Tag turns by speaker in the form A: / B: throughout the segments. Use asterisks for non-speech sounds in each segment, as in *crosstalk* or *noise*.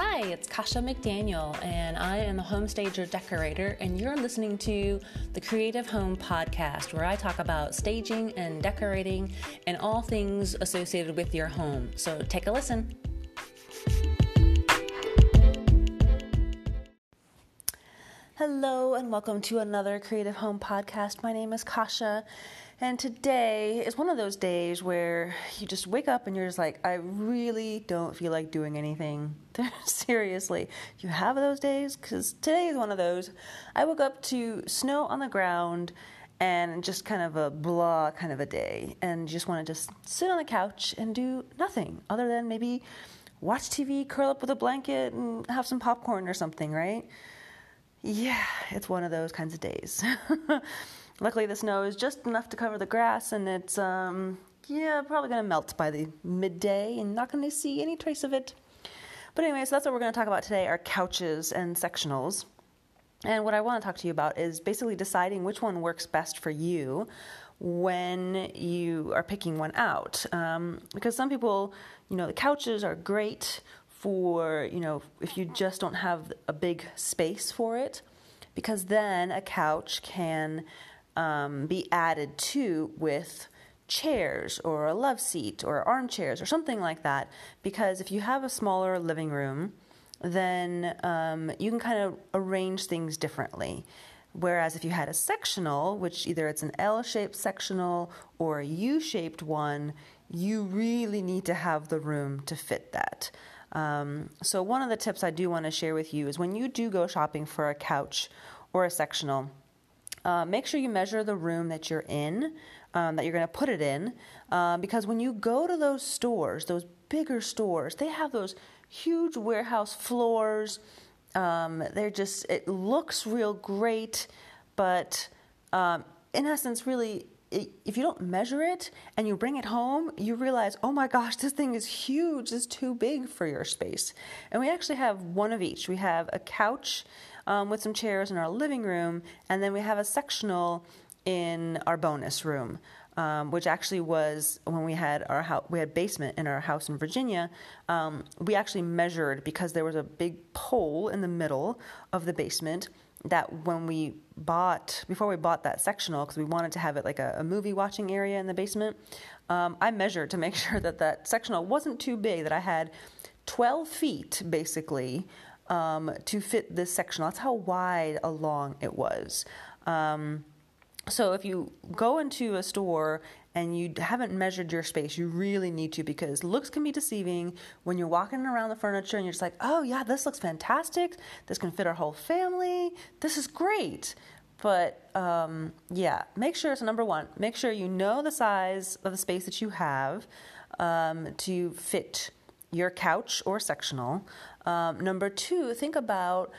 A: Hi, it's Kasha McDaniel, and I am a home stager decorator, and you're listening to the Creative Home Podcast, where I talk about staging and decorating and all things associated with your home. So take a listen. Hello, and welcome to another Creative Home Podcast. My name is Kasha. And today is one of those days where you just wake up and you're just like, I really don't feel like doing anything. *laughs* Seriously, you have those days? Because today is one of those. I woke up to snow on the ground and just kind of a blah kind of a day and just want to just sit on the couch and do nothing other than maybe watch TV, curl up with a blanket, and have some popcorn or something, right? Yeah, it's one of those kinds of days. *laughs* Luckily, the snow is just enough to cover the grass, and it's um, yeah probably going to melt by the midday, and not going to see any trace of it. But anyway, so that's what we're going to talk about today: are couches and sectionals. And what I want to talk to you about is basically deciding which one works best for you when you are picking one out. Um, because some people, you know, the couches are great for, you know, if you just don't have a big space for it, because then a couch can um, be added to with chairs or a love seat or armchairs or something like that. Because if you have a smaller living room, then um, you can kind of arrange things differently. Whereas if you had a sectional, which either it's an L shaped sectional or a U shaped one, you really need to have the room to fit that. Um, so, one of the tips I do want to share with you is when you do go shopping for a couch or a sectional, uh, make sure you measure the room that you're in, um, that you're going to put it in, uh, because when you go to those stores, those bigger stores, they have those huge warehouse floors. Um, they're just, it looks real great, but um, in essence, really, if you don't measure it and you bring it home, you realize, oh my gosh, this thing is huge. It's too big for your space. And we actually have one of each. We have a couch um, with some chairs in our living room, and then we have a sectional in our bonus room. Um, which actually was when we had our house, we had basement in our house in Virginia. Um, we actually measured because there was a big pole in the middle of the basement. That when we bought before we bought that sectional because we wanted to have it like a, a, movie watching area in the basement, um, I measured to make *laughs* sure that that sectional wasn't too big. That I had 12 feet basically um, to fit this sectional That's how wide along it was. Um, so if you go into a store and you haven't measured your space, you really need to because looks can be deceiving when you're walking around the furniture and you're just like, oh yeah, this looks fantastic. This can fit our whole family. This is great. But um, yeah, make sure, it's so number one, make sure you know the size of the space that you have um, to fit your couch or sectional. Um, number two, think about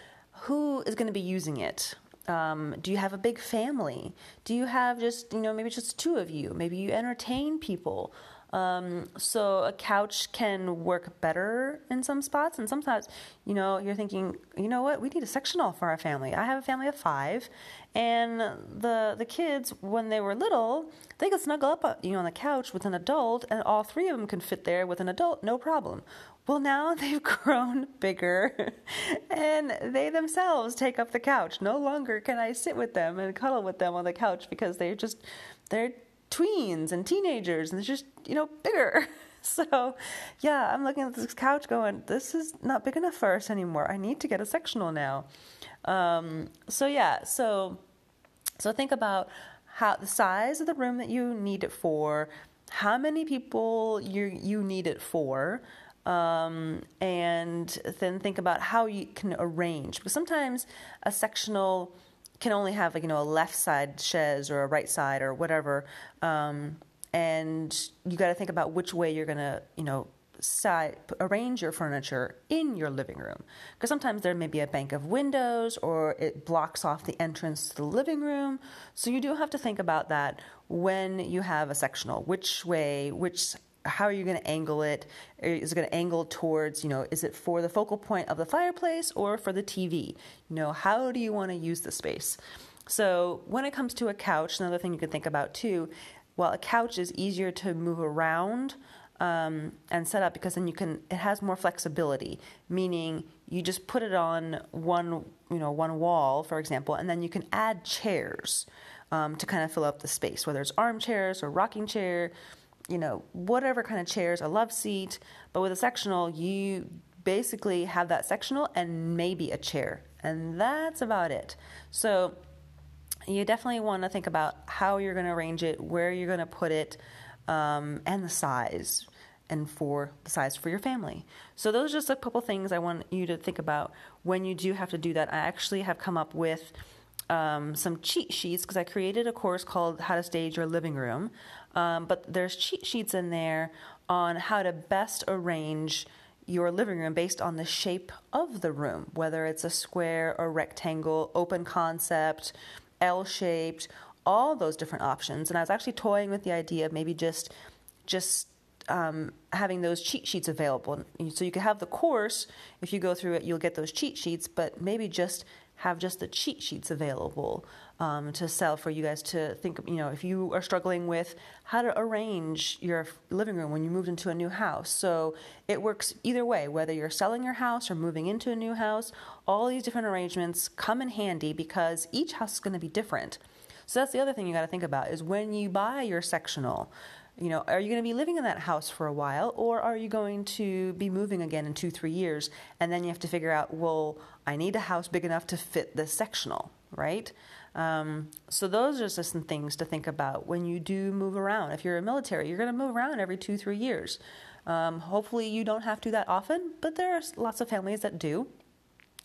A: who is going to be using it. Um, do you have a big family? Do you have just, you know, maybe just two of you? Maybe you entertain people. Um, so a couch can work better in some spots, and sometimes, you know, you're thinking, you know what, we need a sectional for our family. I have a family of five, and the the kids, when they were little, they could snuggle up, uh, you know, on the couch with an adult, and all three of them can fit there with an adult, no problem. Well, now *laughs* they've grown bigger *laughs* and they themselves take up the couch. No longer can I sit with them and cuddle with them on the couch because they're just, they're tweens and teenagers and they're just, you know, bigger. *laughs* So, yeah, I'm looking at this couch going, this is not big enough for us anymore. I need to get a sectional now. Um, so, yeah, so, so think about how the size of the room that you need it for, how many people you you need it for, um, and then think about how you can arrange. Because sometimes a sectional can only have like you know a left side chaise or a right side or whatever, um, and you got to think about which way you're gonna you know side, arrange your furniture in your living room. Because sometimes there may be a bank of windows or it blocks off the entrance to the living room. So you do have to think about that when you have a sectional which way which how are you going to angle it? Is it going to angle towards, you know, is it for the focal point of the fireplace or for the TV? You know, how do you want to use the space? So, when it comes to a couch, another thing you can think about too, while a couch is easier to move around um, and set up because then you can it has more flexibility meaning you just put it on one you know one wall for example and then you can add chairs um, to kind of fill up the space whether it's armchairs or rocking chair you know whatever kind of chairs a love seat but with a sectional you basically have that sectional and maybe a chair and that's about it so you definitely want to think about how you're going to arrange it where you're going to put it um, and the size and for the size for your family. So those are just a couple things I want you to think about when you do have to do that. I actually have come up with um, some cheat sheets because I created a course called How to Stage Your Living Room. Um, but there's cheat sheets in there on how to best arrange your living room based on the shape of the room, whether it's a square or rectangle, open concept, L shaped, all those different options. And I was actually toying with the idea of maybe just just um, having those cheat sheets available. So you could have the course. If you go through it, you'll get those cheat sheets, but maybe just have just the cheat sheets available um, to sell for you guys to think. You know, if you are struggling with how to arrange your living room when you moved into a new house, so it works either way. Whether you're selling your house or moving into a new house, all these different arrangements come in handy because each house is going to be different. So that's the other thing you got to think about is when you buy your sectional, you know, are you going to be living in that house for a while or are you going to be moving again in two, three years? And then you have to figure out, well, I need a house big enough to fit the sectional, right? Um, so those are just some things to think about when you do move around. If you're a military, you're going to move around every two, three years. Um, hopefully, you don't have to that often, but there are lots of families that do.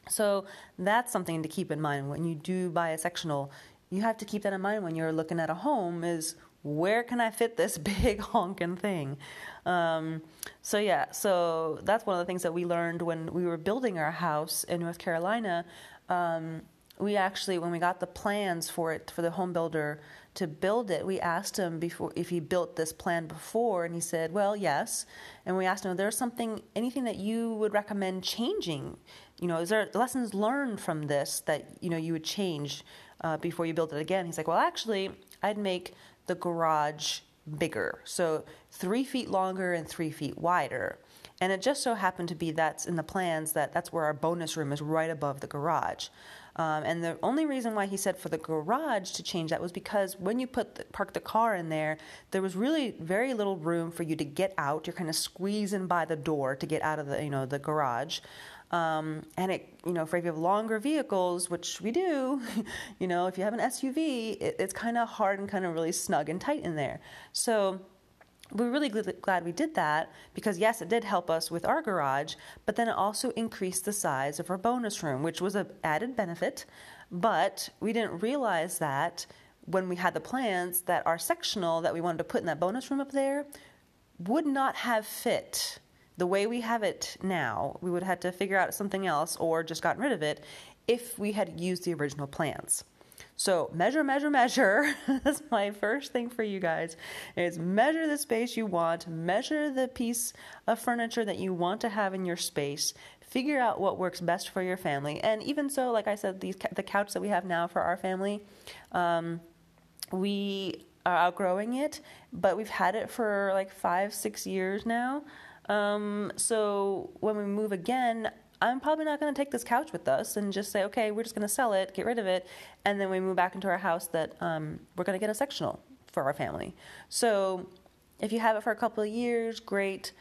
A: So that's something to keep in mind when you do buy a sectional you have to keep that in mind when you're looking at a home is where can I fit this *laughs* big honking thing? Um, so yeah, so that's one of the things that we learned when we were building our house in North Carolina. Um, we actually, when we got the plans for it for the home builder to build it, we asked him before if he built this plan before, and he said, "Well, yes." And we asked him, "There's something, anything that you would recommend changing? You know, is there lessons learned from this that you know you would change?" uh, before you build it again. He's like, well, actually, I'd make the garage bigger. So three feet longer and three feet wider. And it just so happened to be that's in the plans that that's where our bonus room is right above the garage. Um, and the only reason why he said for the garage to change that was because when you put the, park the car in there, there was really very little room for you to get out. You're kind of squeezing by the door to get out of the you know the garage. Um, and it, you know, for if you have longer vehicles, which we do, *laughs* you know, if you have an SUV, it, it's kind of hard and kind of really snug and tight in there. So we're really glad we did that because yes, it did help us with our garage, but then it also increased the size of our bonus room, which was an added benefit. But we didn't realize that when we had the plans that our sectional that we wanted to put in that bonus room up there would not have fit the way we have it now, we would have had to figure out something else or just gotten rid of it if we had used the original plans. So measure, measure, measure. *laughs* That's my first thing for you guys is measure the space you want, measure the piece of furniture that you want to have in your space, figure out what works best for your family. And even so, like I said, these the couch that we have now for our family, um, we are outgrowing it, but we've had it for like five, six years now. Um, so when we move again, I'm probably not going to take this couch with us and just say, okay, we're just going to sell it, get rid of it, and then we move back into our house that um, we're going to get a sectional for our family. So if you have it for a couple of years, great,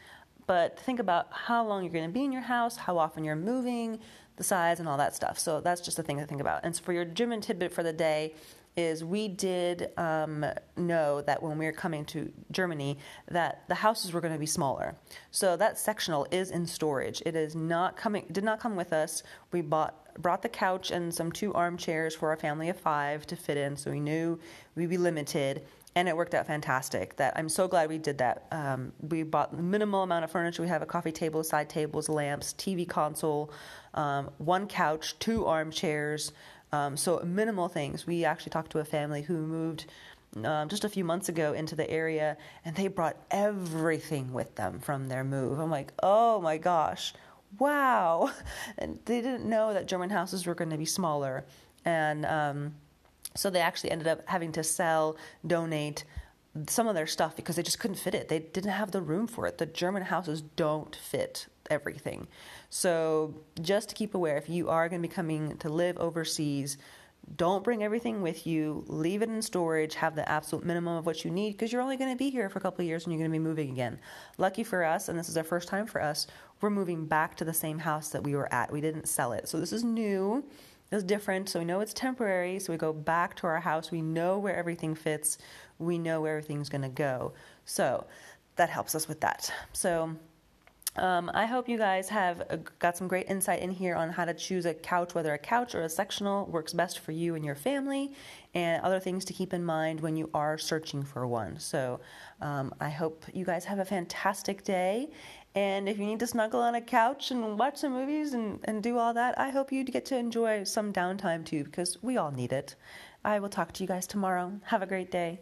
A: but think about how long you're going to be in your house, how often you're moving, the size, and all that stuff. So that's just a thing to think about. And so for your gym and tidbit for the day, is we did um, know that when we were coming to Germany that the houses were going to be smaller. So that sectional is in storage. It is not coming. Did not come with us. We bought brought the couch and some two armchairs for a family of five to fit in. So we knew we'd be limited. And it worked out fantastic. That I'm so glad we did that. Um, we bought the minimal amount of furniture. We have a coffee table, side tables, lamps, TV console, um, one couch, two armchairs, um, so minimal things. We actually talked to a family who moved um, just a few months ago into the area, and they brought everything with them from their move. I'm like, oh my gosh, wow! *laughs* And they didn't know that German houses were going to be smaller, and um, so they actually ended up having to sell, donate some of their stuff because they just couldn't fit it. They didn't have the room for it. The German houses don't fit everything. So, just to keep aware, if you are going to be coming to live overseas, don't bring everything with you. Leave it in storage. Have the absolute minimum of what you need because you're only going to be here for a couple of years and you're going to be moving again. Lucky for us, and this is our first time for us, we're moving back to the same house that we were at. We didn't sell it. So, this is new. This is different. So, we know it's temporary. So, we go back to our house. We know where everything fits. We know where everything's going to go. So, that helps us with that. So, um, I hope you guys have got some great insight in here on how to choose a couch, whether a couch or a sectional works best for you and your family, and other things to keep in mind when you are searching for one. So um, I hope you guys have a fantastic day. And if you need to snuggle on a couch and watch some movies and, and do all that, I hope you get to enjoy some downtime too, because we all need it. I will talk to you guys tomorrow. Have a great day.